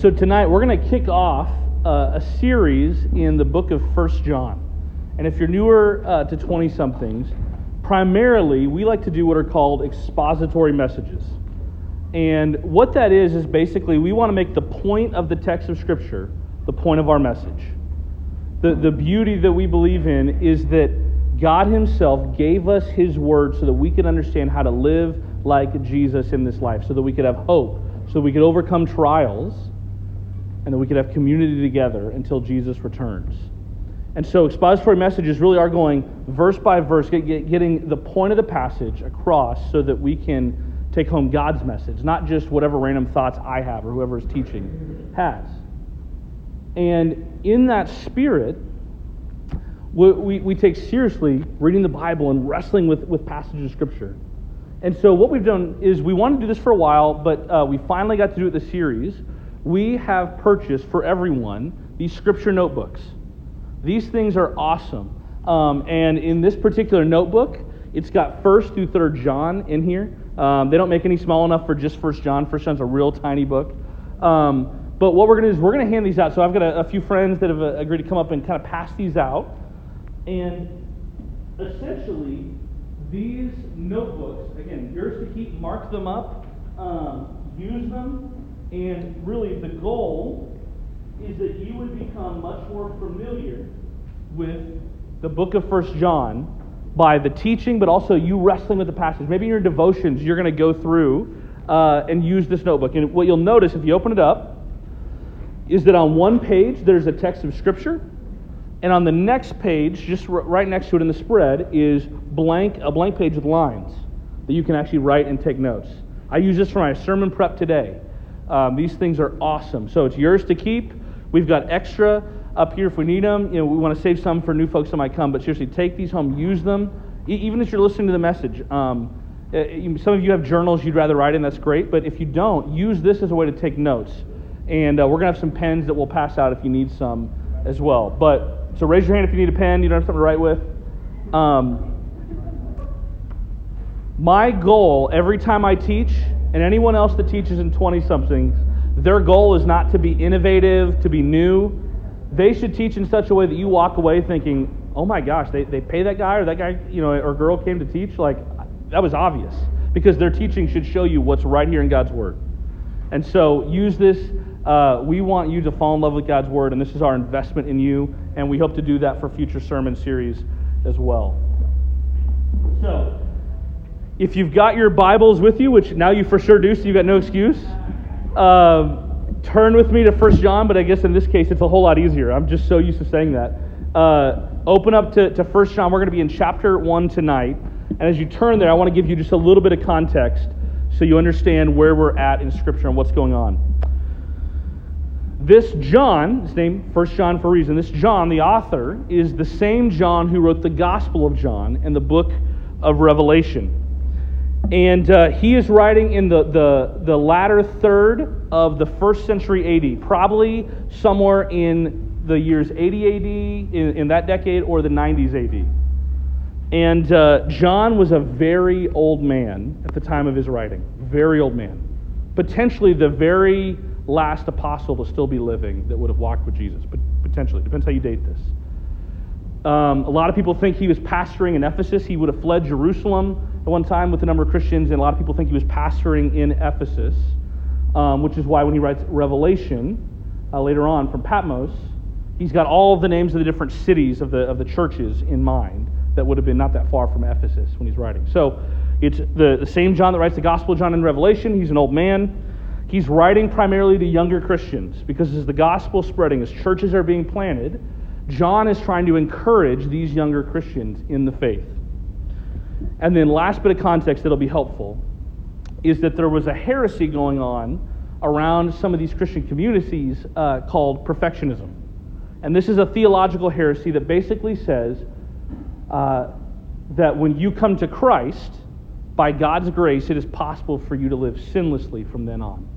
So tonight we're going to kick off uh, a series in the book of First John. And if you're newer uh, to 20 somethings, primarily we like to do what are called expository messages. And what that is, is basically we want to make the point of the text of Scripture the point of our message. The, the beauty that we believe in is that God Himself gave us His Word so that we could understand how to live like Jesus in this life, so that we could have hope, so we could overcome trials, and that we could have community together until Jesus returns. And so, expository messages really are going verse by verse, getting the point of the passage across so that we can take home God's message, not just whatever random thoughts I have or whoever is teaching has. And in that spirit, we, we, we, take seriously reading the Bible and wrestling with, with passages of Scripture. And so, what we've done is we wanted to do this for a while, but uh, we finally got to do it the series. We have purchased for everyone these Scripture notebooks. These things are awesome. Um, and in this particular notebook, it's got 1st through 3rd John in here. Um, they don't make any small enough for just 1st John. 1st John's a real tiny book. Um, but what we're going to do is we're going to hand these out. So I've got a, a few friends that have uh, agreed to come up and kind of pass these out. And essentially, these notebooks, again, yours to keep, mark them up, um, use them, and really the goal is that you would become much more familiar with the book of First John by the teaching, but also you wrestling with the passage. Maybe in your devotions, you're going to go through uh, and use this notebook. And what you'll notice if you open it up, is that on one page there's a text of Scripture, and on the next page, just right next to it in the spread, is blank a blank page with lines that you can actually write and take notes. I use this for my sermon prep today. Um, these things are awesome. So it's yours to keep. We've got extra up here if we need them. You know, we want to save some for new folks that might come, but seriously, take these home, use them. E- even if you're listening to the message, um, uh, some of you have journals you'd rather write in, that's great, but if you don't, use this as a way to take notes. And uh, we're to have some pens that we'll pass out if you need some as well. But so raise your hand if you need a pen, you don't have something to write with. Um, my goal every time I teach, and anyone else that teaches in 20 somethings, their goal is not to be innovative, to be new. They should teach in such a way that you walk away thinking, oh my gosh, they, they pay that guy or that guy, you know, or girl came to teach. Like, that was obvious because their teaching should show you what's right here in God's Word. And so use this uh, we want you to fall in love with God's Word, and this is our investment in you, and we hope to do that for future sermon series as well. So, if you've got your Bibles with you, which now you for sure do, so you've got no excuse, uh, turn with me to 1 John, but I guess in this case it's a whole lot easier. I'm just so used to saying that. Uh, open up to, to 1 John. We're going to be in chapter 1 tonight. And as you turn there, I want to give you just a little bit of context so you understand where we're at in Scripture and what's going on. This John, his name, First John for a reason, this John, the author, is the same John who wrote the Gospel of John and the book of Revelation. And uh, he is writing in the, the, the latter third of the first century AD, probably somewhere in the years 80 AD, in, in that decade, or the 90s AD. And uh, John was a very old man at the time of his writing, very old man. Potentially the very last apostle to still be living that would have walked with Jesus, but potentially. Depends how you date this. Um, a lot of people think he was pastoring in Ephesus. He would have fled Jerusalem at one time with a number of Christians, and a lot of people think he was pastoring in Ephesus, um, which is why when he writes Revelation uh, later on from Patmos, he's got all the names of the different cities of the, of the churches in mind that would have been not that far from Ephesus when he's writing. So it's the, the same John that writes the Gospel John in Revelation. He's an old man. He's writing primarily to younger Christians because as the gospel is spreading, as churches are being planted, John is trying to encourage these younger Christians in the faith. And then, last bit of context that'll be helpful is that there was a heresy going on around some of these Christian communities uh, called perfectionism. And this is a theological heresy that basically says uh, that when you come to Christ, by God's grace, it is possible for you to live sinlessly from then on.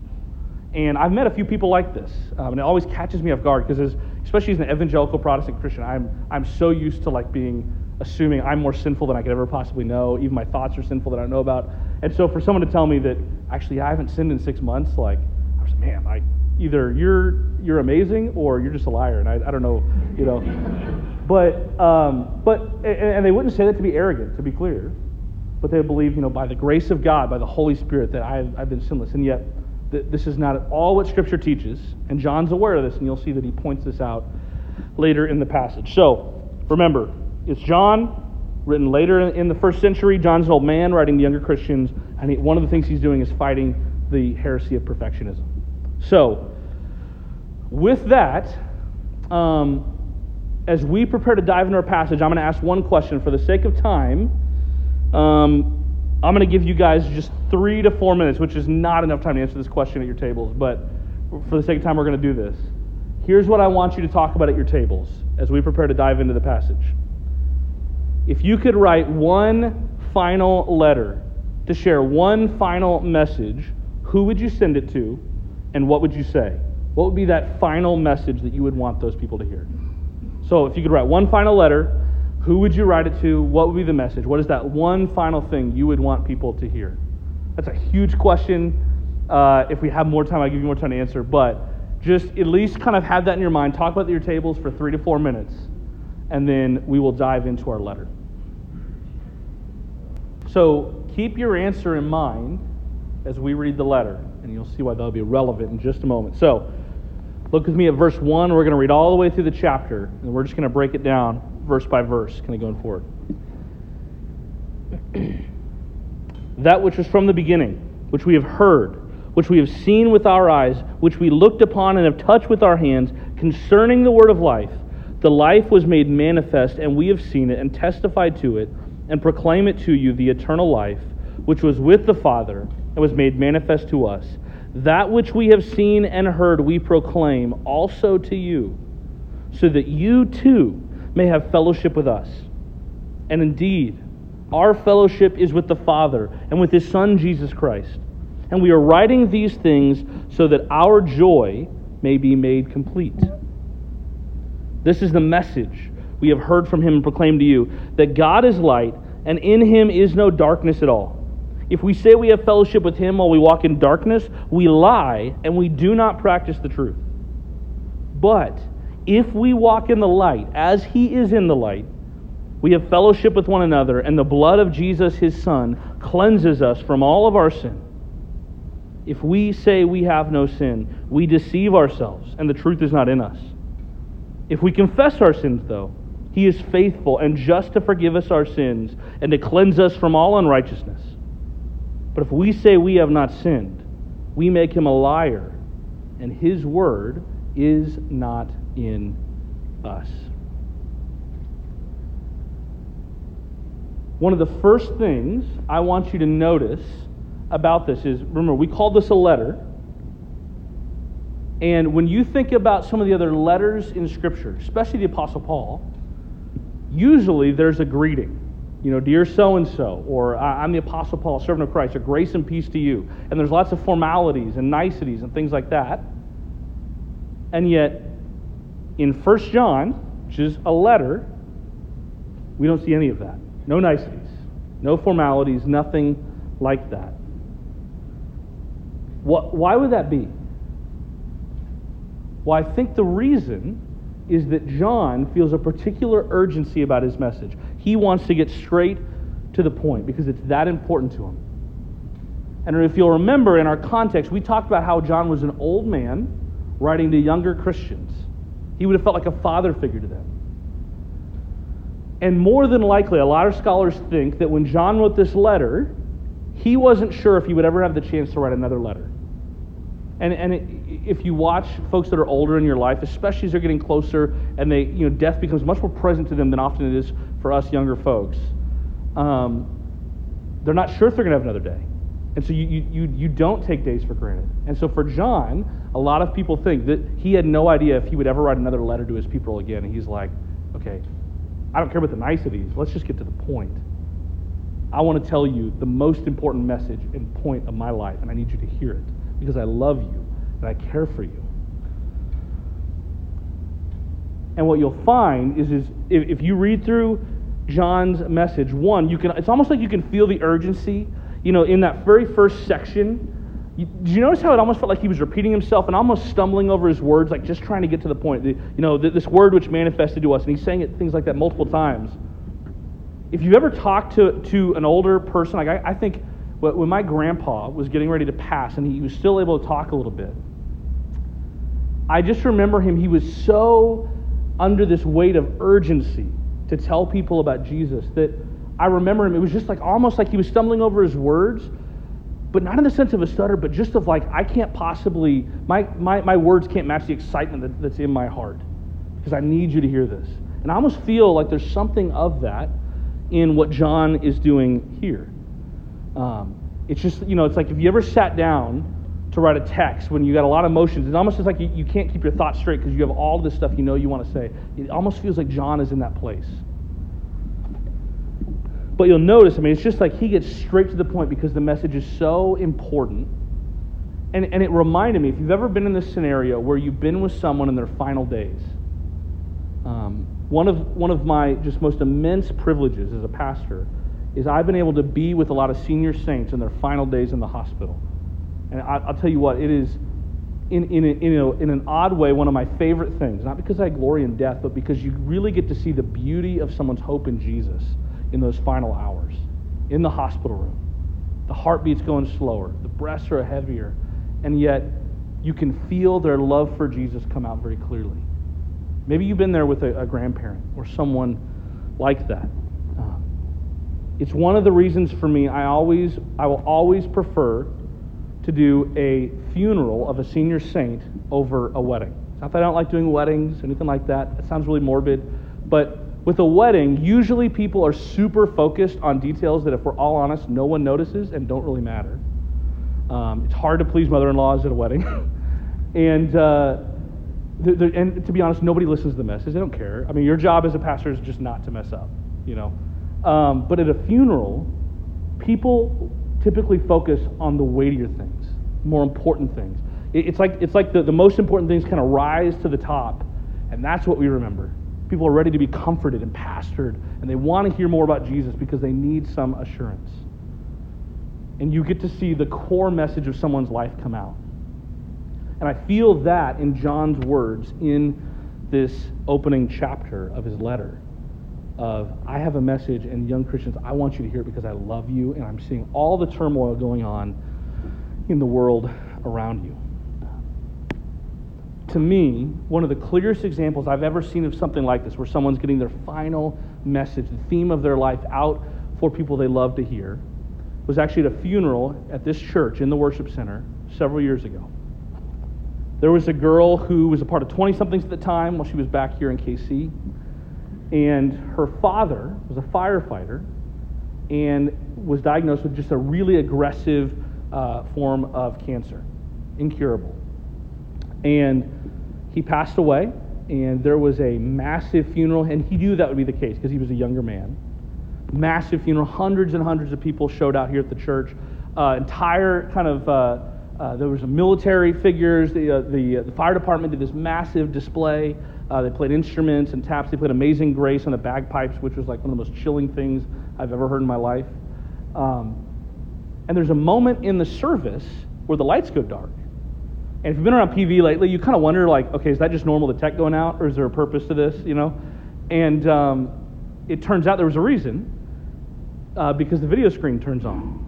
And I've met a few people like this, um, and it always catches me off guard because, especially as an evangelical Protestant Christian, I'm I'm so used to like being assuming I'm more sinful than I could ever possibly know. Even my thoughts are sinful that I don't know about. And so, for someone to tell me that actually I haven't sinned in six months, like I was, like, man, I either you're you're amazing or you're just a liar, and I, I don't know, you know. But um, but and, and they wouldn't say that to be arrogant, to be clear, but they believe, you know, by the grace of God, by the Holy Spirit, that I've, I've been sinless, and yet th- this is not at all what Scripture teaches, and John's aware of this, and you'll see that he points this out later in the passage. So remember, it's John written later in the first century. John's an old man writing to younger Christians, and he, one of the things he's doing is fighting the heresy of perfectionism. So, with that, um, as we prepare to dive into our passage, I'm going to ask one question for the sake of time. Um, I'm going to give you guys just three to four minutes, which is not enough time to answer this question at your tables, but for the sake of time, we're going to do this. Here's what I want you to talk about at your tables as we prepare to dive into the passage. If you could write one final letter to share one final message, who would you send it to and what would you say? What would be that final message that you would want those people to hear? So, if you could write one final letter, who would you write it to? What would be the message? What is that one final thing you would want people to hear? That's a huge question. Uh, if we have more time, I'll give you more time to answer. But just at least kind of have that in your mind. Talk about your tables for three to four minutes, and then we will dive into our letter. So keep your answer in mind as we read the letter, and you'll see why that'll be relevant in just a moment. So look with me at verse 1. We're going to read all the way through the chapter, and we're just going to break it down verse by verse, kind of going forward. that which was from the beginning, which we have heard, which we have seen with our eyes, which we looked upon and have touched with our hands, concerning the word of life. The life was made manifest, and we have seen it and testified to it and proclaim it to you the eternal life, which was with the Father and was made manifest to us. That which we have seen and heard, we proclaim also to you, so that you too may have fellowship with us. And indeed, our fellowship is with the Father and with His Son, Jesus Christ. And we are writing these things so that our joy may be made complete. This is the message we have heard from him and proclaimed to you that God is light, and in him is no darkness at all. If we say we have fellowship with him while we walk in darkness, we lie and we do not practice the truth. But if we walk in the light as he is in the light, we have fellowship with one another, and the blood of Jesus, his Son, cleanses us from all of our sin. If we say we have no sin, we deceive ourselves, and the truth is not in us. If we confess our sins, though, he is faithful and just to forgive us our sins and to cleanse us from all unrighteousness. But if we say we have not sinned, we make him a liar, and his word is not in us. One of the first things I want you to notice about this is remember, we called this a letter. And when you think about some of the other letters in Scripture, especially the Apostle Paul, usually there's a greeting. You know, dear so and so, or I'm the Apostle Paul, servant of Christ, or grace and peace to you. And there's lots of formalities and niceties and things like that. And yet, in 1 John, which is a letter, we don't see any of that. No niceties, no formalities, nothing like that. What, why would that be? Well, I think the reason is that John feels a particular urgency about his message. He wants to get straight to the point because it's that important to him. And if you'll remember in our context, we talked about how John was an old man writing to younger Christians. He would have felt like a father figure to them. And more than likely, a lot of scholars think that when John wrote this letter, he wasn't sure if he would ever have the chance to write another letter. And, and it, if you watch folks that are older in your life, especially as they're getting closer and they, you know, death becomes much more present to them than often it is for us younger folks, um, they're not sure if they're going to have another day. And so you, you, you don't take days for granted. And so for John, a lot of people think that he had no idea if he would ever write another letter to his people again. And he's like, okay, I don't care about the niceties. Let's just get to the point. I want to tell you the most important message and point of my life, and I need you to hear it because I love you and I care for you. And what you'll find is, is if, if you read through John's message, one, you can it's almost like you can feel the urgency. You know, in that very first section, Did you notice how it almost felt like he was repeating himself and almost stumbling over his words, like just trying to get to the point? You know, this word which manifested to us, and he's saying it things like that multiple times. If you've ever talked to, to an older person, like I, I think when my grandpa was getting ready to pass and he was still able to talk a little bit, I just remember him, he was so under this weight of urgency to tell people about Jesus that I remember him, it was just like almost like he was stumbling over his words, but not in the sense of a stutter, but just of like, I can't possibly, my, my, my words can't match the excitement that, that's in my heart because I need you to hear this. And I almost feel like there's something of that in what John is doing here. Um, it's just, you know, it's like if you ever sat down to write a text when you got a lot of emotions, it's almost just like you, you can't keep your thoughts straight because you have all this stuff you know you want to say. It almost feels like John is in that place. But you'll notice, I mean, it's just like he gets straight to the point because the message is so important. And, and it reminded me if you've ever been in this scenario where you've been with someone in their final days, um, one, of, one of my just most immense privileges as a pastor is I've been able to be with a lot of senior saints in their final days in the hospital. And I, will tell you what, it is, in, in, a, in, a, in an odd way, one of my favorite things. Not because I glory in death, but because you really get to see the beauty of someone's hope in Jesus in those final hours in the hospital room. The heartbeat's going slower, the breaths are heavier, and yet you can feel their love for Jesus come out very clearly. Maybe you've been there with a, a grandparent or someone like that. Um, it's one of the reasons for me I always I will always prefer to do a funeral of a senior saint over a wedding. It's not that I don't like doing weddings, or anything like that. That sounds really morbid. But with a wedding, usually people are super focused on details that, if we're all honest, no one notices and don't really matter. Um, it's hard to please mother in laws at a wedding. and, uh, and to be honest, nobody listens to the message. They don't care. I mean, your job as a pastor is just not to mess up, you know. Um, but at a funeral, people typically focus on the weightier things, more important things. It, it's like, it's like the, the most important things kind of rise to the top, and that's what we remember. People are ready to be comforted and pastored, and they want to hear more about Jesus because they need some assurance. And you get to see the core message of someone's life come out. And I feel that in John's words in this opening chapter of his letter of I have a message and young Christians, I want you to hear it because I love you and I'm seeing all the turmoil going on in the world around you to me, one of the clearest examples I've ever seen of something like this, where someone's getting their final message, the theme of their life out for people they love to hear, was actually at a funeral at this church in the worship center several years ago. There was a girl who was a part of 20 somethings at the time while she was back here in KC. And her father was a firefighter and was diagnosed with just a really aggressive uh, form of cancer, incurable. And he passed away, and there was a massive funeral, and he knew that would be the case because he was a younger man. Massive funeral, hundreds and hundreds of people showed out here at the church. Uh, entire kind of, uh, uh, there was military figures. The, uh, the, uh, the, fire department did this massive display. Uh, they played instruments and taps. They played Amazing Grace on the bagpipes, which was like one of the most chilling things I've ever heard in my life. Um, and there's a moment in the service where the lights go dark. And if you've been around PV lately, you kind of wonder, like, okay, is that just normal, the tech going out, or is there a purpose to this, you know? And um, it turns out there was a reason, uh, because the video screen turns on.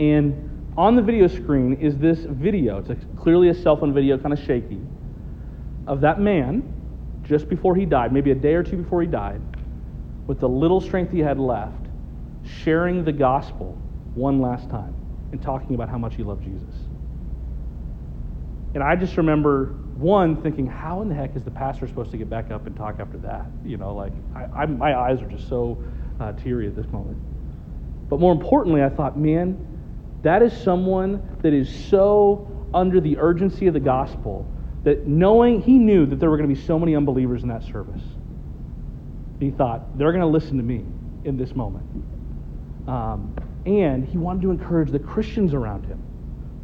And on the video screen is this video. It's a, clearly a cell phone video, kind of shaky, of that man just before he died, maybe a day or two before he died, with the little strength he had left, sharing the gospel one last time and talking about how much he loved Jesus. And I just remember one thinking, how in the heck is the pastor supposed to get back up and talk after that? You know, like I, I, my eyes are just so uh, teary at this moment. But more importantly, I thought, man, that is someone that is so under the urgency of the gospel that knowing he knew that there were going to be so many unbelievers in that service, he thought they're going to listen to me in this moment. Um, and he wanted to encourage the Christians around him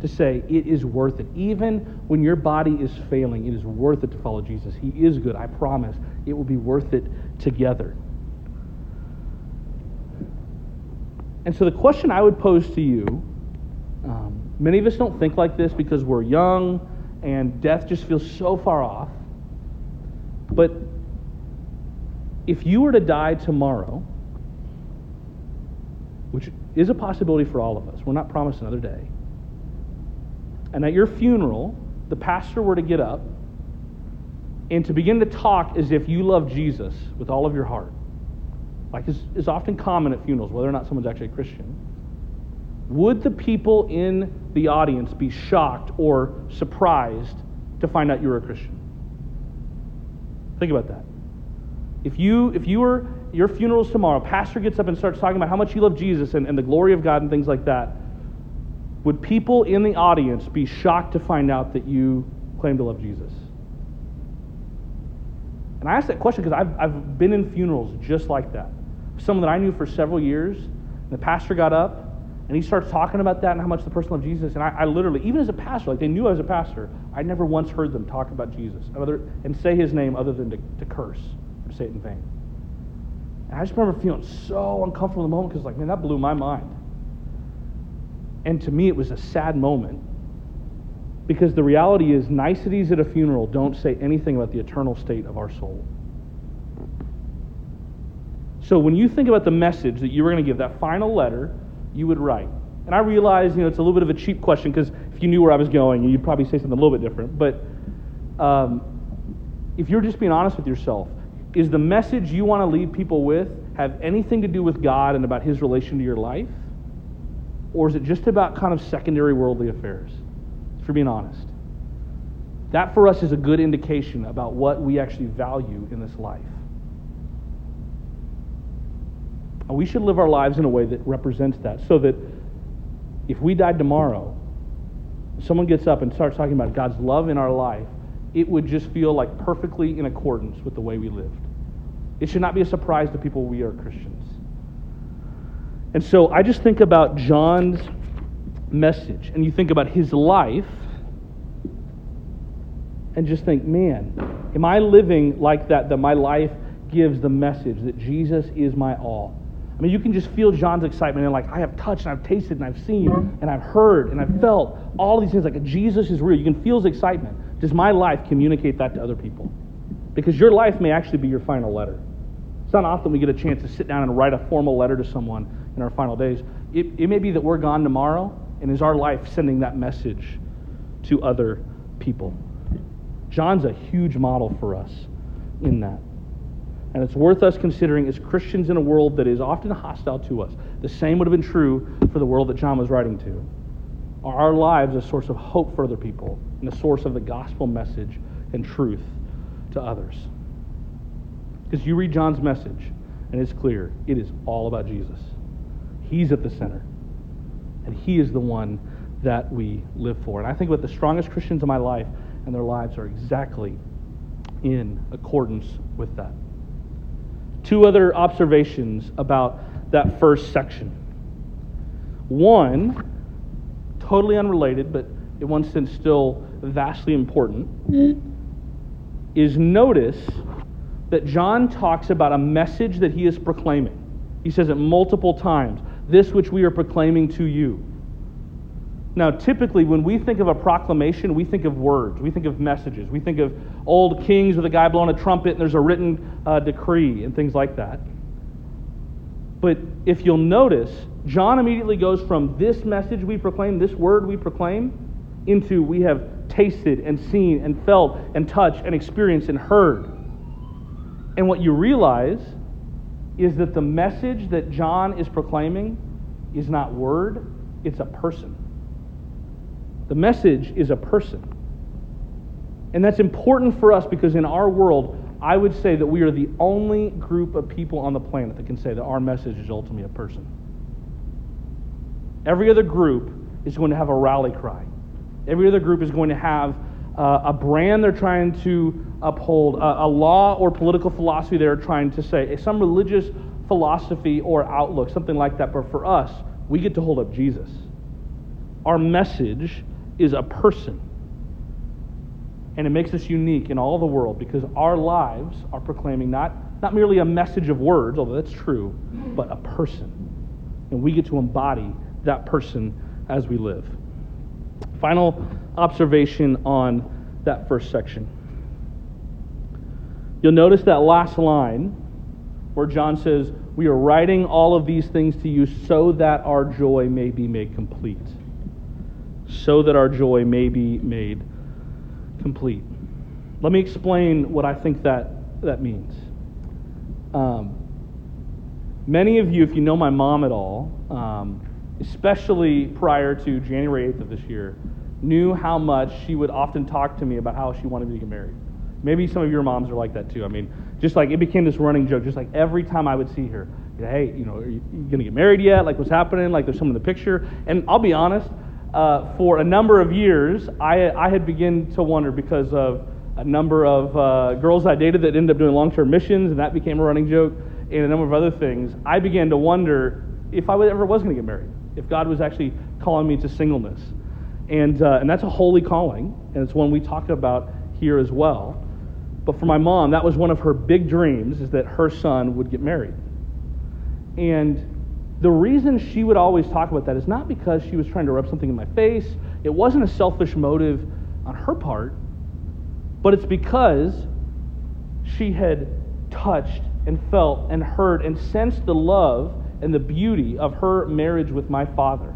to say it is worth it. Even when your body is failing, it is worth it to follow Jesus. He is good. I promise. It will be worth it together. And so, the question I would pose to you um, Many of us don't think like this because we're young and death just feels so far off. But if you were to die tomorrow, which is a possibility for all of us, we're not promised another day, and at your funeral, the pastor were to get up and to begin to talk as if you love Jesus with all of your heart, like is, is often common at funerals, whether or not someone's actually a Christian, would the people in the audience be shocked or surprised to find out you were a Christian? Think about that. If you if you were your funeral's tomorrow, pastor gets up and starts talking about how much you love Jesus and, and the glory of God and things like that, would people in the audience be shocked to find out that you claim to love Jesus? And I ask that question because I've, I've been in funerals just like that. Someone that I knew for several years, the pastor got up and he starts talking about that and how much the person loved Jesus. And I, I, literally, even as a pastor, like they knew I was a pastor, I never once heard them talk about Jesus other, and say his name other than to, to curse or say it in vain. And I just remember feeling so uncomfortable in the moment because, like, man, that blew my mind. And to me, it was a sad moment because the reality is, niceties at a funeral don't say anything about the eternal state of our soul. So when you think about the message that you were going to give, that final letter you would write. And I realize, you know, it's a little bit of a cheap question because if you knew where I was going, you'd probably say something a little bit different. But um, if you're just being honest with yourself, is the message you want to leave people with have anything to do with God and about His relation to your life? Or is it just about kind of secondary worldly affairs? For being honest. That for us is a good indication about what we actually value in this life. And we should live our lives in a way that represents that so that if we died tomorrow, someone gets up and starts talking about God's love in our life, it would just feel like perfectly in accordance with the way we lived. It should not be a surprise to people we are Christians. And so I just think about John's message, and you think about his life, and just think, man, am I living like that? That my life gives the message that Jesus is my all. I mean, you can just feel John's excitement and like, I have touched and I've tasted and I've seen and I've heard and I've felt all these things. Like, Jesus is real. You can feel his excitement. Does my life communicate that to other people? Because your life may actually be your final letter. It's not often we get a chance to sit down and write a formal letter to someone in our final days. It, it may be that we're gone tomorrow, and is our life sending that message to other people? John's a huge model for us in that. And it's worth us considering as Christians in a world that is often hostile to us. The same would have been true for the world that John was writing to. Are our lives a source of hope for other people and a source of the gospel message and truth to others? Because you read John's message, and it's clear it is all about Jesus. He's at the center, and He is the one that we live for. And I think what the strongest Christians in my life and their lives are exactly in accordance with that. Two other observations about that first section. One, totally unrelated, but in one sense still vastly important, is notice that John talks about a message that he is proclaiming. He says it multiple times this which we are proclaiming to you. Now, typically, when we think of a proclamation, we think of words, we think of messages, we think of old kings with a guy blowing a trumpet and there's a written uh, decree and things like that. But if you'll notice, John immediately goes from this message we proclaim, this word we proclaim, into we have tasted and seen and felt and touched and experienced and heard. And what you realize is that the message that John is proclaiming is not word, it's a person. The message is a person. And that's important for us because in our world, I would say that we are the only group of people on the planet that can say that our message is ultimately a person. Every other group is going to have a rally cry. Every other group is going to have uh, a brand they're trying to uphold, a, a law or political philosophy they're trying to say, some religious philosophy or outlook, something like that. But for us, we get to hold up Jesus. Our message is a person. And it makes us unique in all the world because our lives are proclaiming not, not merely a message of words, although that's true, but a person. And we get to embody that person as we live. Final observation on that first section. You'll notice that last line where John says, We are writing all of these things to you so that our joy may be made complete. So that our joy may be made complete. Let me explain what I think that, that means. Um, many of you, if you know my mom at all, um, especially prior to January 8th of this year, knew how much she would often talk to me about how she wanted me to get married. Maybe some of your moms are like that too. I mean, just like it became this running joke, just like every time I would see her, hey, you know, are you, going to get married yet? Like, what's happening? Like, there's someone in the picture. And I'll be honest, uh, for a number of years, I, I had begun to wonder because of a number of uh, girls I dated that ended up doing long term missions, and that became a running joke, and a number of other things. I began to wonder if I ever was going to get married, if God was actually calling me to singleness. And, uh, and that's a holy calling, and it's one we talk about here as well. But for my mom, that was one of her big dreams, is that her son would get married. And the reason she would always talk about that is not because she was trying to rub something in my face. It wasn't a selfish motive on her part, but it's because she had touched and felt and heard and sensed the love and the beauty of her marriage with my father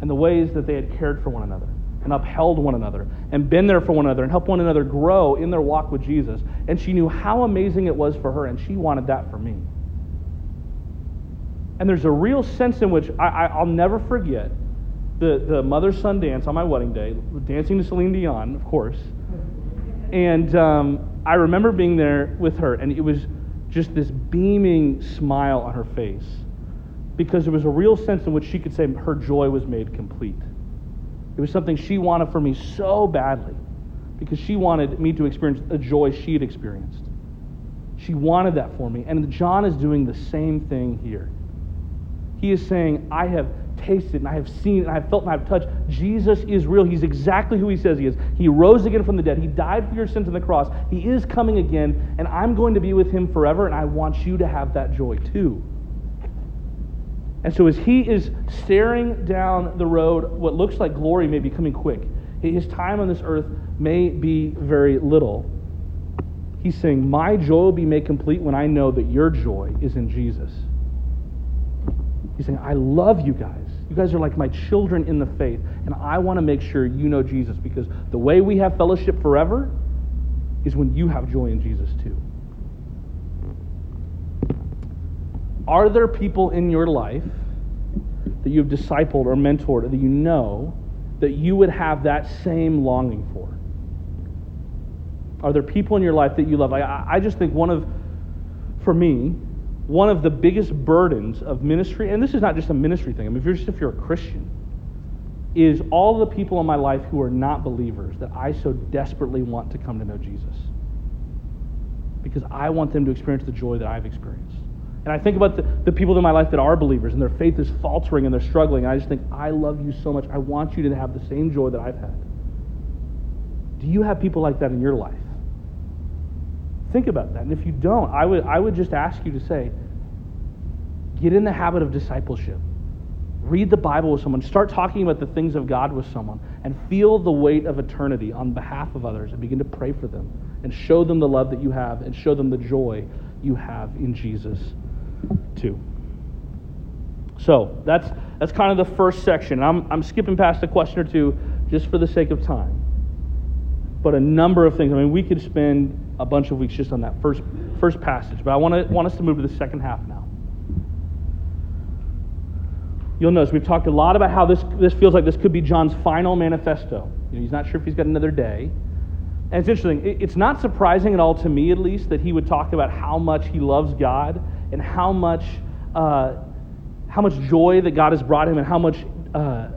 and the ways that they had cared for one another and upheld one another and been there for one another and helped one another grow in their walk with Jesus. And she knew how amazing it was for her, and she wanted that for me. And there's a real sense in which I, will never forget the, the mother son dance on my wedding day, dancing to Celine Dion, of course. And um, I remember being there with her, and it was just this beaming smile on her face because there was a real sense in which she could say her joy was made complete. It was something she wanted for me so badly because she wanted me to experience a joy she had experienced. She wanted that for me. And John is doing the same thing here. He is saying, I have tasted and I have seen and I have felt and I have touched. Jesus is real. He's exactly who he says he is. He rose again from the dead. He died for your sins on the cross. He is coming again, and I'm going to be with him forever, and I want you to have that joy too. And so, as he is staring down the road, what looks like glory may be coming quick. His time on this earth may be very little. He's saying, My joy will be made complete when I know that your joy is in Jesus. He's saying, I love you guys. You guys are like my children in the faith, and I want to make sure you know Jesus because the way we have fellowship forever is when you have joy in Jesus too. Are there people in your life that you've discipled or mentored or that you know that you would have that same longing for? Are there people in your life that you love? I, I just think one of, for me, one of the biggest burdens of ministry, and this is not just a ministry thing, I mean, if you're just if you're a Christian, is all the people in my life who are not believers that I so desperately want to come to know Jesus. Because I want them to experience the joy that I've experienced. And I think about the, the people in my life that are believers and their faith is faltering and they're struggling. And I just think, I love you so much. I want you to have the same joy that I've had. Do you have people like that in your life? Think about that. And if you don't, I would, I would just ask you to say, get in the habit of discipleship. Read the Bible with someone. Start talking about the things of God with someone and feel the weight of eternity on behalf of others and begin to pray for them and show them the love that you have and show them the joy you have in Jesus too. So that's that's kind of the first section. I'm I'm skipping past a question or two just for the sake of time. But a number of things. I mean, we could spend a bunch of weeks just on that first first passage, but I want to want us to move to the second half now. You'll notice we've talked a lot about how this this feels like this could be John's final manifesto. You know, he's not sure if he's got another day. And it's interesting. It's not surprising at all to me, at least, that he would talk about how much he loves God and how much, uh, how much joy that God has brought him and how much uh,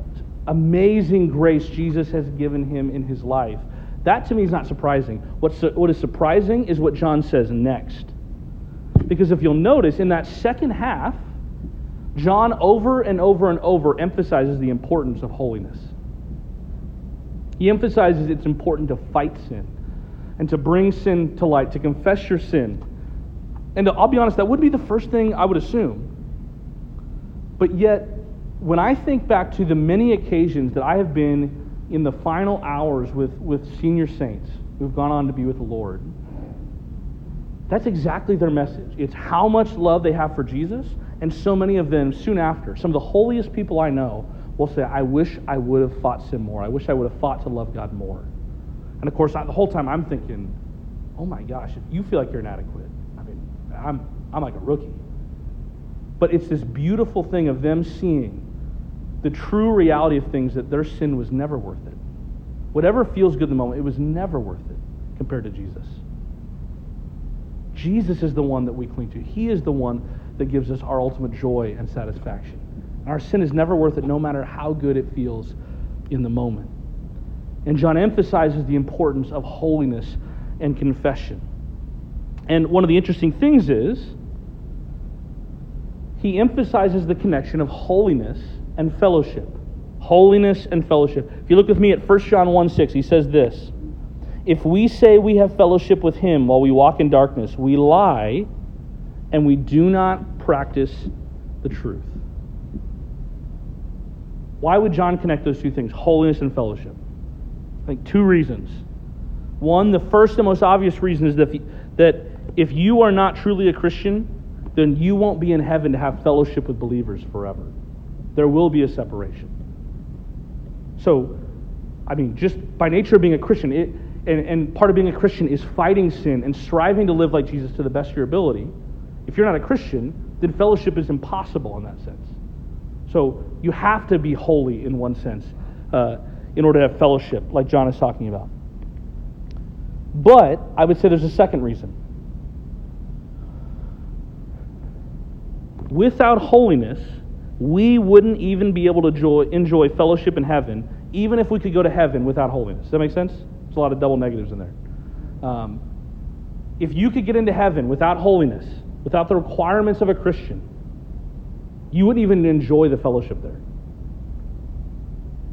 amazing grace Jesus has given him in his life. That to me is not surprising. What's, what is surprising is what John says next. Because if you'll notice, in that second half, John over and over and over emphasizes the importance of holiness. He emphasizes it's important to fight sin and to bring sin to light, to confess your sin. And I'll be honest, that would be the first thing I would assume. But yet, when I think back to the many occasions that I have been in the final hours with, with senior saints who've gone on to be with the Lord, that's exactly their message. It's how much love they have for Jesus, and so many of them, soon after, some of the holiest people I know will say, I wish I would have fought sin more. I wish I would have fought to love God more. And of course, I, the whole time I'm thinking, oh my gosh, if you feel like you're inadequate, I'm, I'm like a rookie. But it's this beautiful thing of them seeing the true reality of things that their sin was never worth it. Whatever feels good in the moment, it was never worth it compared to Jesus. Jesus is the one that we cling to. He is the one that gives us our ultimate joy and satisfaction. Our sin is never worth it, no matter how good it feels in the moment. And John emphasizes the importance of holiness and confession. And one of the interesting things is, he emphasizes the connection of holiness and fellowship. Holiness and fellowship. If you look with me at 1 John 1 6, he says this If we say we have fellowship with him while we walk in darkness, we lie and we do not practice the truth. Why would John connect those two things, holiness and fellowship? I think two reasons. One, the first and most obvious reason is that, that if you are not truly a Christian, then you won't be in heaven to have fellowship with believers forever. There will be a separation. So, I mean, just by nature of being a Christian, it, and, and part of being a Christian is fighting sin and striving to live like Jesus to the best of your ability. If you're not a Christian, then fellowship is impossible in that sense. So you have to be holy in one sense uh, in order to have fellowship, like John is talking about. But I would say there's a second reason. Without holiness, we wouldn't even be able to enjoy, enjoy fellowship in heaven, even if we could go to heaven without holiness. Does that make sense? There's a lot of double negatives in there. Um, if you could get into heaven without holiness, without the requirements of a Christian, you wouldn't even enjoy the fellowship there.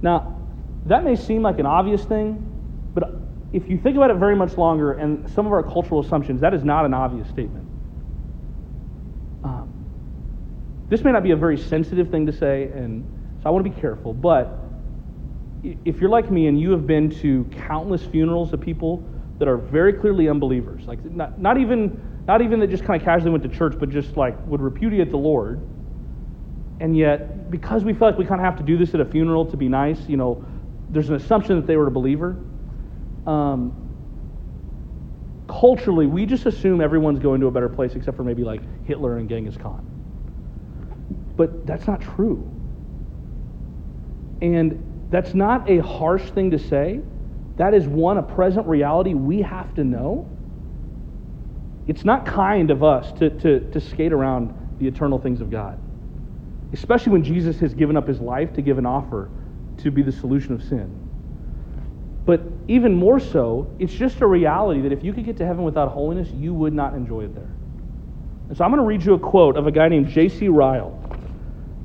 Now, that may seem like an obvious thing, but if you think about it very much longer and some of our cultural assumptions, that is not an obvious statement. Um, this may not be a very sensitive thing to say, and so I want to be careful, but if you're like me and you have been to countless funerals of people that are very clearly unbelievers, like not, not even not even that just kind of casually went to church, but just like would repudiate the Lord, and yet because we feel like we kind of have to do this at a funeral to be nice, you know, there's an assumption that they were a believer. Um, culturally, we just assume everyone's going to a better place except for maybe like Hitler and Genghis Khan. But that's not true. And that's not a harsh thing to say. That is one, a present reality we have to know. It's not kind of us to, to, to skate around the eternal things of God, especially when Jesus has given up his life to give an offer to be the solution of sin. But even more so, it's just a reality that if you could get to heaven without holiness, you would not enjoy it there. And so I'm going to read you a quote of a guy named J.C. Ryle.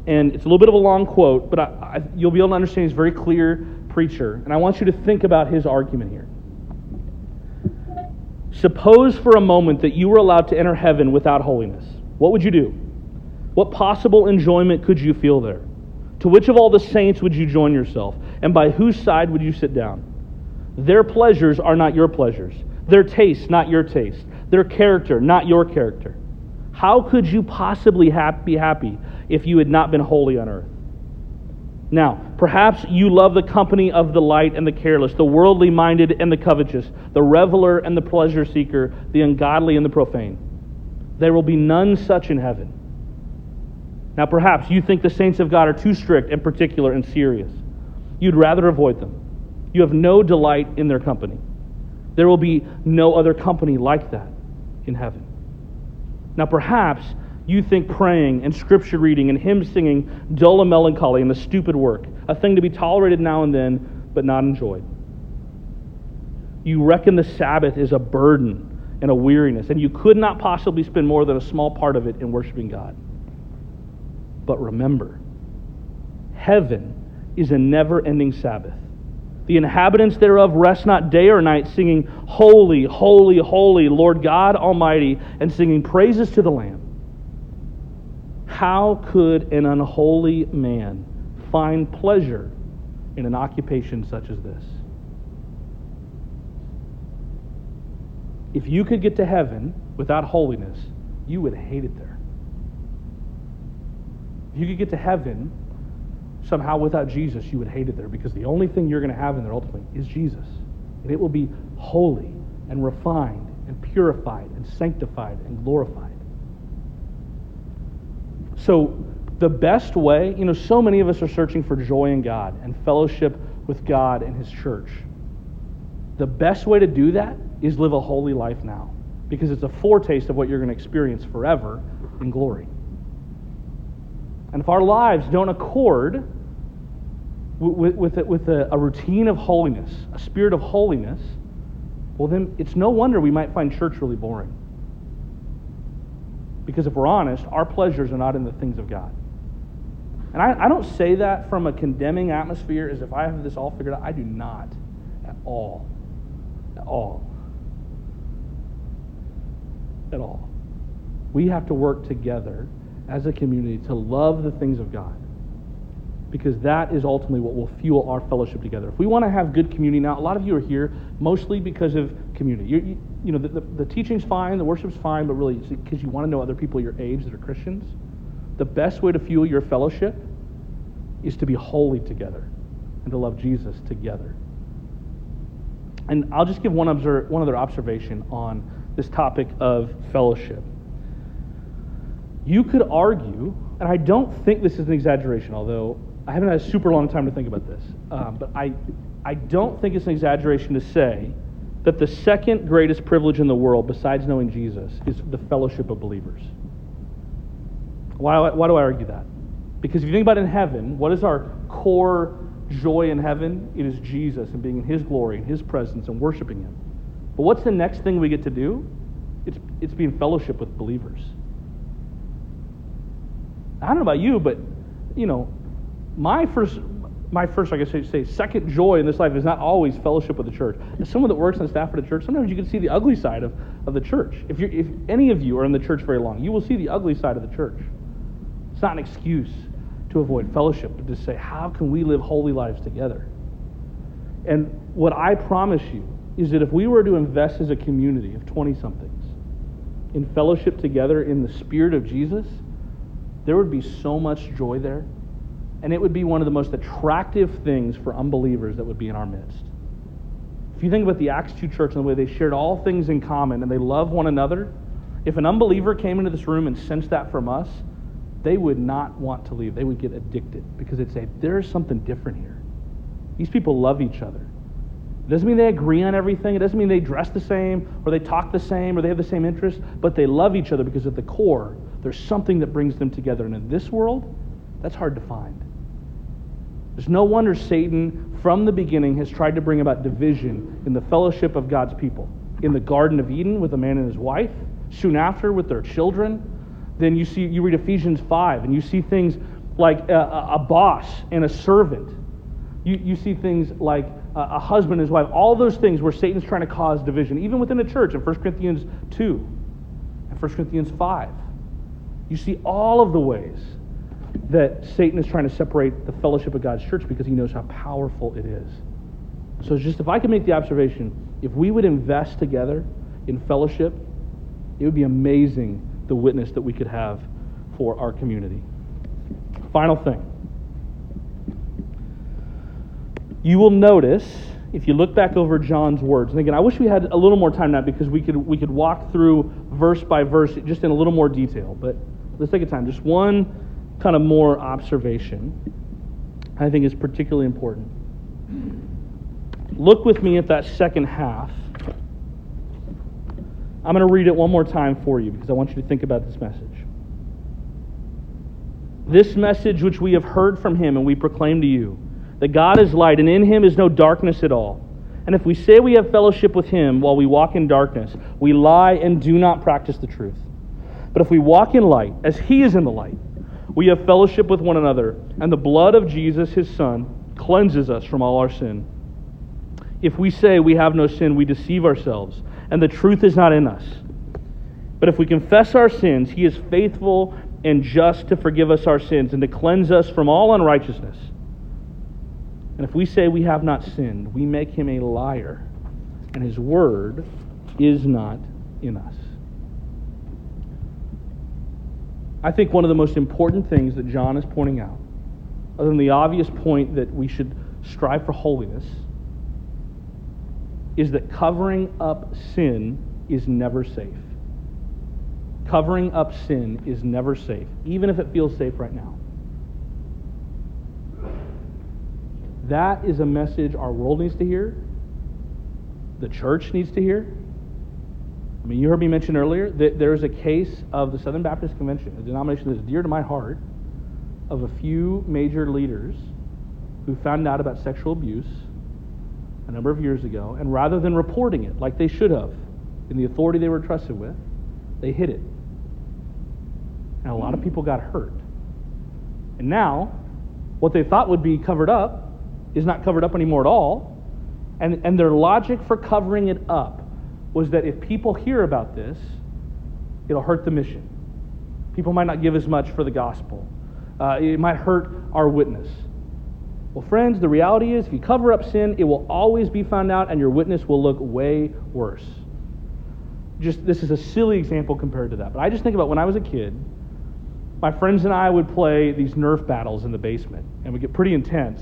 And it's a little bit of a long quote, but I, I, you'll be able to understand he's a very clear preacher. And I want you to think about his argument here. Suppose for a moment that you were allowed to enter heaven without holiness. What would you do? What possible enjoyment could you feel there? To which of all the saints would you join yourself? And by whose side would you sit down? Their pleasures are not your pleasures, their taste, not your taste, their character, not your character. How could you possibly be happy if you had not been holy on earth? Now, perhaps you love the company of the light and the careless, the worldly minded and the covetous, the reveler and the pleasure seeker, the ungodly and the profane. There will be none such in heaven. Now, perhaps you think the saints of God are too strict and particular and serious. You'd rather avoid them. You have no delight in their company. There will be no other company like that in heaven. Now, perhaps you think praying and scripture reading and hymn singing dull and melancholy and the stupid work, a thing to be tolerated now and then, but not enjoyed. You reckon the Sabbath is a burden and a weariness, and you could not possibly spend more than a small part of it in worshiping God. But remember, heaven is a never ending Sabbath. The inhabitants thereof rest not day or night, singing, Holy, holy, holy, Lord God Almighty, and singing praises to the Lamb. How could an unholy man find pleasure in an occupation such as this. If you could get to heaven without holiness, you would hate it there. If you could get to heaven somehow without Jesus, you would hate it there because the only thing you're going to have in there ultimately is Jesus. And it will be holy and refined and purified and sanctified and glorified. So, the best way, you know, so many of us are searching for joy in God and fellowship with God and His church. The best way to do that is live a holy life now because it's a foretaste of what you're going to experience forever in glory. And if our lives don't accord with, with, with a, a routine of holiness, a spirit of holiness, well, then it's no wonder we might find church really boring. Because if we're honest, our pleasures are not in the things of God. And I, I don't say that from a condemning atmosphere as if I have this all figured out. I do not at all. At all. At all. We have to work together as a community to love the things of God because that is ultimately what will fuel our fellowship together. If we want to have good community now, a lot of you are here mostly because of community. You, you, you know, the, the, the, teaching's fine, the worship's fine, but really because you want to know other people your age that are Christians. The best way to fuel your fellowship is to be holy together and to love Jesus together. And I'll just give one, observe, one other observation on this topic of fellowship. You could argue, and I don't think this is an exaggeration, although I haven't had a super long time to think about this, um, but I, I don't think it's an exaggeration to say that the second greatest privilege in the world, besides knowing Jesus, is the fellowship of believers. Why, why do I argue that? Because if you think about it in heaven, what is our core joy in heaven? It is Jesus and being in His glory and His presence and worshiping Him. But what's the next thing we get to do? It's, it's being fellowship with believers. I don't know about you, but, you know, my first my first, I guess I say, second joy in this life is not always fellowship with the church. As someone that works on staff at a church, sometimes you can see the ugly side of, of the church. If, you if any of you are in the church very long, you will see the ugly side of the church. It's not an excuse to avoid fellowship, but to say, how can we live holy lives together? And what I promise you is that if we were to invest as a community of 20 somethings in fellowship together in the spirit of Jesus, there would be so much joy there and it would be one of the most attractive things for unbelievers that would be in our midst. If you think about the Acts 2 church and the way they shared all things in common and they love one another, if an unbeliever came into this room and sensed that from us, they would not want to leave. They would get addicted because they'd say, There's something different here. These people love each other. It doesn't mean they agree on everything. It doesn't mean they dress the same or they talk the same or they have the same interests, but they love each other because at the core, there's something that brings them together. And in this world, that's hard to find. There's no wonder Satan, from the beginning, has tried to bring about division in the fellowship of God's people. In the Garden of Eden with a man and his wife, soon after with their children. Then you see, you read Ephesians 5, and you see things like a, a boss and a servant. You, you see things like a, a husband and his wife. All those things where Satan's trying to cause division, even within the church in 1 Corinthians 2 and 1 Corinthians 5. You see all of the ways that Satan is trying to separate the fellowship of God's church because he knows how powerful it is. So, just if I could make the observation, if we would invest together in fellowship, it would be amazing the witness that we could have for our community. Final thing. You will notice if you look back over John's words, and again, I wish we had a little more time now because we could we could walk through verse by verse just in a little more detail. But let's take a time. Just one kind of more observation I think is particularly important. Look with me at that second half. I'm going to read it one more time for you because I want you to think about this message. This message which we have heard from him and we proclaim to you that God is light and in him is no darkness at all. And if we say we have fellowship with him while we walk in darkness, we lie and do not practice the truth. But if we walk in light, as he is in the light, we have fellowship with one another, and the blood of Jesus, his Son, cleanses us from all our sin. If we say we have no sin, we deceive ourselves, and the truth is not in us. But if we confess our sins, he is faithful and just to forgive us our sins and to cleanse us from all unrighteousness. And if we say we have not sinned, we make him a liar, and his word is not in us. I think one of the most important things that John is pointing out, other than the obvious point that we should strive for holiness, is that covering up sin is never safe. Covering up sin is never safe, even if it feels safe right now. That is a message our world needs to hear, the church needs to hear. I mean, you heard me mention earlier that there is a case of the Southern Baptist Convention, a denomination that is dear to my heart, of a few major leaders who found out about sexual abuse a number of years ago, and rather than reporting it like they should have in the authority they were trusted with, they hid it. And a lot of people got hurt. And now, what they thought would be covered up is not covered up anymore at all. And, and their logic for covering it up was that if people hear about this, it'll hurt the mission. People might not give as much for the gospel. Uh, it might hurt our witness. Well, friends, the reality is if you cover up sin, it will always be found out and your witness will look way worse. Just this is a silly example compared to that. But I just think about when I was a kid, my friends and I would play these Nerf battles in the basement, and we get pretty intense.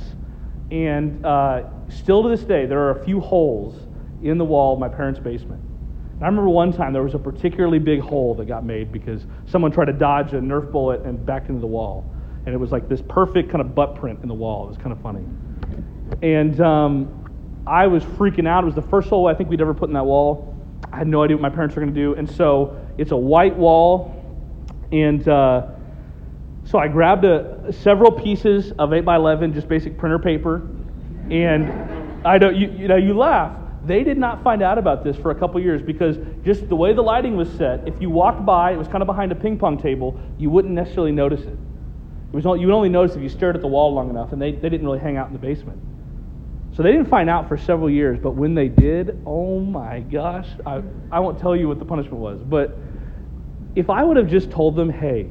And uh, still to this day, there are a few holes in the wall of my parents' basement. I remember one time there was a particularly big hole that got made because someone tried to dodge a Nerf bullet and back into the wall and it was like this perfect kind of butt print in the wall. It was kind of funny. And um, I was freaking out. It was the first hole I think we'd ever put in that wall. I had no idea what my parents were going to do. And so it's a white wall. And uh, so I grabbed a, several pieces of 8 by 11 just basic printer paper. And I don't, you, you know, you laugh. They did not find out about this for a couple years because just the way the lighting was set, if you walked by, it was kind of behind a ping pong table, you wouldn't necessarily notice it. It was, you would only notice if you stared at the wall long enough, and they, they didn't really hang out in the basement. So they didn't find out for several years, but when they did, oh my gosh, I, I won't tell you what the punishment was. But if I would have just told them, hey,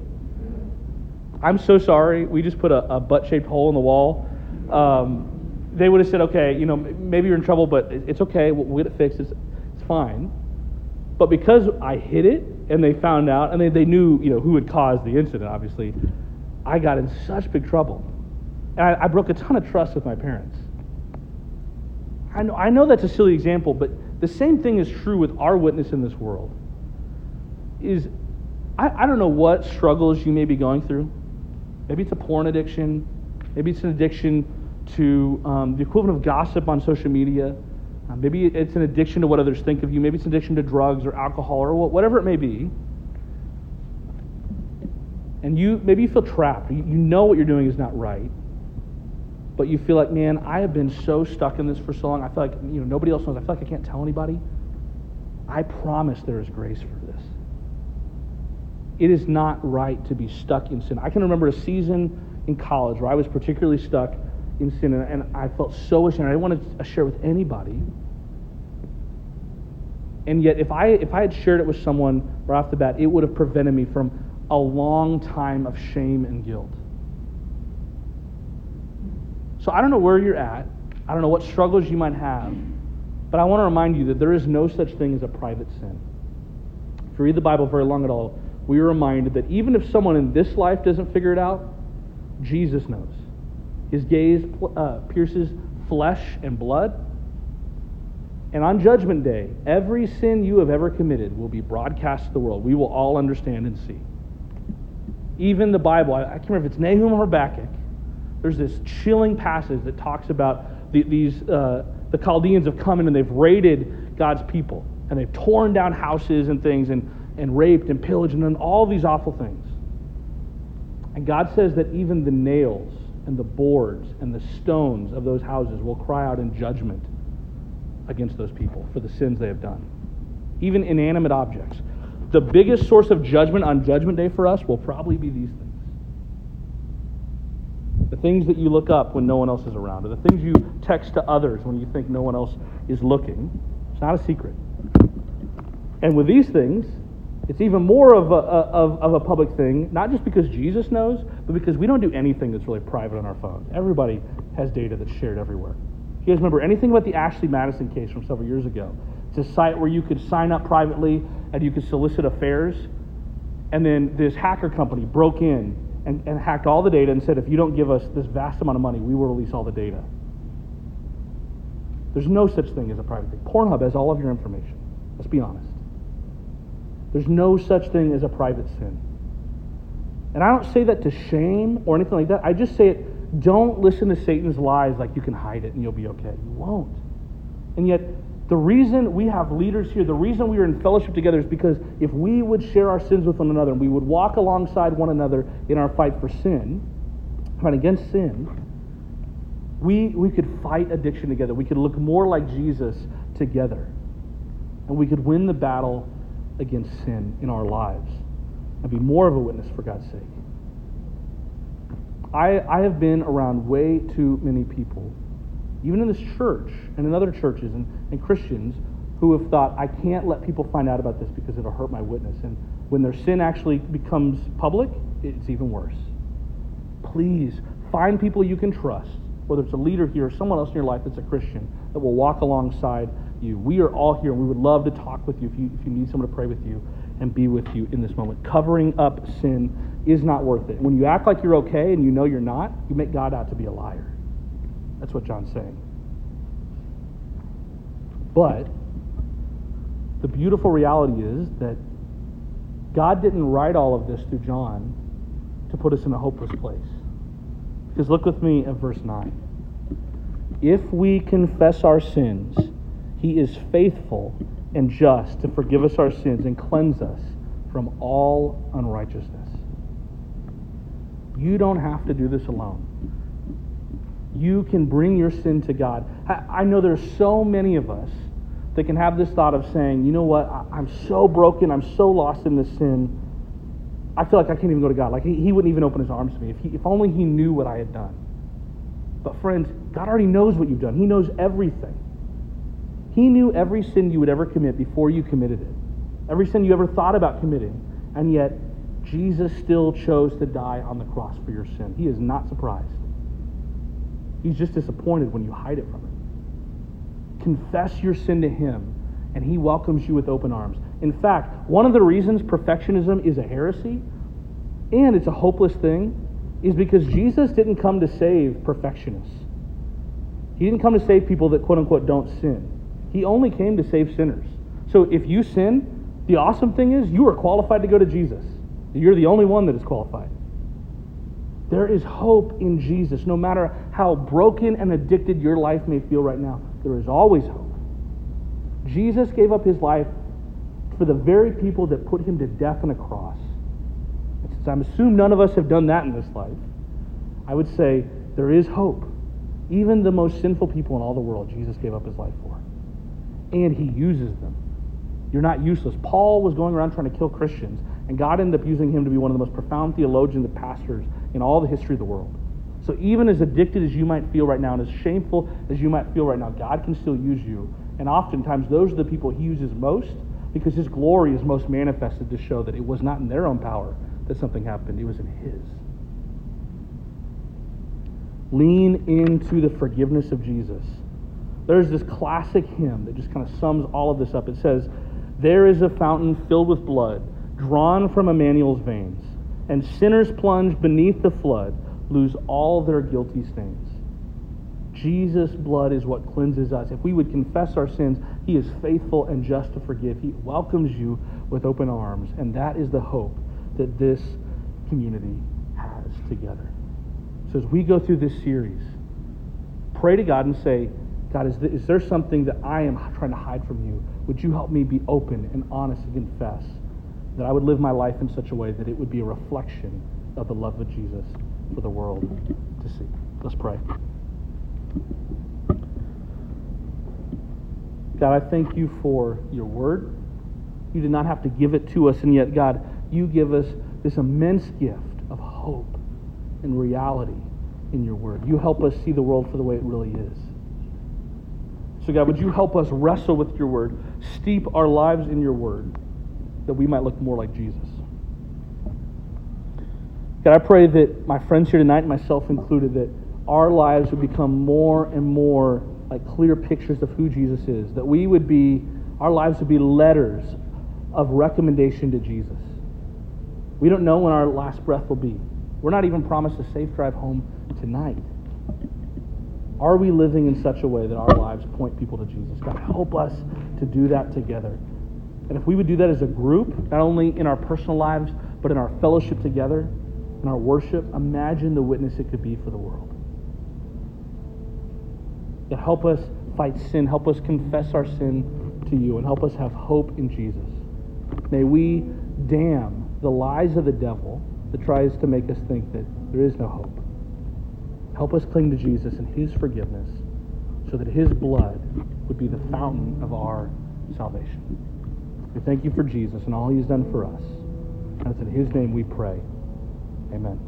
I'm so sorry, we just put a, a butt shaped hole in the wall, um, they would have said, okay, you know, maybe you're in trouble, but it's okay, we'll, get it fixed, it's, it's fine. But because I hid it and they found out, and they, they knew, you know, who had caused the incident, obviously, I got in such big trouble. And I, I broke a ton of trust with my parents. I know, I know that's a silly example, but the same thing is true with our witness in this world. Is I, I don't know what struggles you may be going through. Maybe it's a porn addiction. Maybe it's an addiction to um, the equivalent of gossip on social media. Uh, maybe it's an addiction to what others think of you. Maybe it's an addiction to drugs or alcohol or whatever it may be and you maybe you feel trapped. You, you know what you're doing is not right, but you feel like, man, I have been so stuck in this for so long. I feel like you know nobody else knows. I feel like I can't tell anybody. I promise there is grace for this. It is not right to be stuck in sin. I can remember a season in college where I was particularly stuck in sin, and, I felt so ashamed. I didn't want to uh, share with anybody. And yet, if I if I had shared it with someone right off the bat, it would have prevented me from a long time of shame and guilt. So I don't know where you're at. I don't know what struggles you might have. But I want to remind you that there is no such thing as a private sin. If you read the Bible very long at all, we are reminded that even if someone in this life doesn't figure it out, Jesus knows. His gaze uh, pierces flesh and blood. And on Judgment Day, every sin you have ever committed will be broadcast to the world. We will all understand and see even the Bible, I, can't remember if it's Nahum or Habakkuk, there's this chilling passage that talks about the, these, uh, the Chaldeans have come in and they've raided God's people. And they've torn down houses and things and, and raped and pillaged and done all these awful things. And God says that even the nails and the boards and the stones of those houses will cry out in judgment against those people for the sins they have done. Even inanimate objects the biggest source of judgment on Judgment Day for us will probably be these things. The things that you look up when no one else is around, or the things you text to others when you think no one else is looking. It's not a secret. And with these things, it's even more of a, of, of a public thing, not just because Jesus knows, but because we don't do anything that's really private on our phones. Everybody has data that's shared everywhere. You guys remember anything about the Ashley Madison case from several years ago? It's a site where you could sign up privately and you could solicit affairs. And then this hacker company broke in and, and hacked all the data and said, if you don't give us this vast amount of money, we will release all the data. There's no such thing as a private thing. Pornhub has all of your information. Let's be honest. There's no such thing as a private sin. And I don't say that to shame or anything like that. I just say it, don't listen to Satan's lies like you can hide it and you'll be okay. You won't. And yet, the reason we have leaders here, the reason we are in fellowship together is because if we would share our sins with one another and we would walk alongside one another in our fight for sin, fight against sin, we, we could fight addiction together. We could look more like Jesus together. And we could win the battle against sin in our lives and be more of a witness for God's sake. I, I have been around way too many people, even in this church and in other churches and, and Christians, who have thought, I can't let people find out about this because it'll hurt my witness. And when their sin actually becomes public, it's even worse. Please find people you can trust, whether it's a leader here or someone else in your life that's a Christian, that will walk alongside you. We are all here, and we would love to talk with you if you, if you need someone to pray with you and be with you in this moment. Covering up sin is not worth it. When you act like you're okay and you know you're not, you make God out to be a liar. That's what John's saying. But the beautiful reality is that God didn't write all of this through John to put us in a hopeless place. Because look with me at verse 9. If we confess our sins, he is faithful and just to forgive us our sins and cleanse us from all unrighteousness. You don't have to do this alone. You can bring your sin to God. I know there's so many of us that can have this thought of saying, you know what, I'm so broken, I'm so lost in this sin. I feel like I can't even go to God. Like he, he wouldn't even open his arms to me if, he, if only he knew what I had done. But friends, God already knows what you've done. He knows everything. He knew every sin you would ever commit before you committed it, every sin you ever thought about committing, and yet Jesus still chose to die on the cross for your sin. He is not surprised. He's just disappointed when you hide it from him. Confess your sin to him, and he welcomes you with open arms. In fact, one of the reasons perfectionism is a heresy and it's a hopeless thing is because Jesus didn't come to save perfectionists. He didn't come to save people that quote unquote don't sin. He only came to save sinners. So if you sin, the awesome thing is you are qualified to go to Jesus. You're the only one that is qualified. There is hope in Jesus. No matter how broken and addicted your life may feel right now, there is always hope. Jesus gave up his life for the very people that put him to death on a cross. And since I'm none of us have done that in this life, I would say there is hope. Even the most sinful people in all the world, Jesus gave up his life and he uses them. You're not useless. Paul was going around trying to kill Christians, and God ended up using him to be one of the most profound theologians and pastors in all the history of the world. So even as addicted as you might feel right now, and as shameful as you might feel right now, God can still use you. And oftentimes, those are the people he uses most because his glory is most manifested to show that it was not in their own power that something happened, it was in his. Lean into the forgiveness of Jesus. There's this classic hymn that just kind of sums all of this up. It says, There is a fountain filled with blood, drawn from Emmanuel's veins, and sinners plunge beneath the flood, lose all their guilty stains. Jesus' blood is what cleanses us. If we would confess our sins, He is faithful and just to forgive. He welcomes you with open arms, and that is the hope that this community has together. So as we go through this series, pray to God and say, God, is, is there something that I am trying to hide from you? Would you help me be open and honest and confess that I would live my life in such a way that it would be a reflection of the love of Jesus for the world to see? Let's pray. God, I thank you for your word. You did not have to give it to us, and yet, God, you give us this immense gift of hope and reality in your word. You help us see the world for the way it really is. So, God, would you help us wrestle with your word, steep our lives in your word, that we might look more like Jesus? God, I pray that my friends here tonight, myself included, that our lives would become more and more like clear pictures of who Jesus is. That we would be, our lives would be letters of recommendation to Jesus. We don't know when our last breath will be. We're not even promised a safe drive home tonight. Are we living in such a way that our lives point people to Jesus? God, help us to do that together. And if we would do that as a group, not only in our personal lives, but in our fellowship together, in our worship, imagine the witness it could be for the world. God, help us fight sin. Help us confess our sin to you, and help us have hope in Jesus. May we damn the lies of the devil that tries to make us think that there is no hope. Help us cling to Jesus and his forgiveness so that his blood would be the fountain of our salvation. We thank you for Jesus and all he's done for us. And it's in his name we pray. Amen.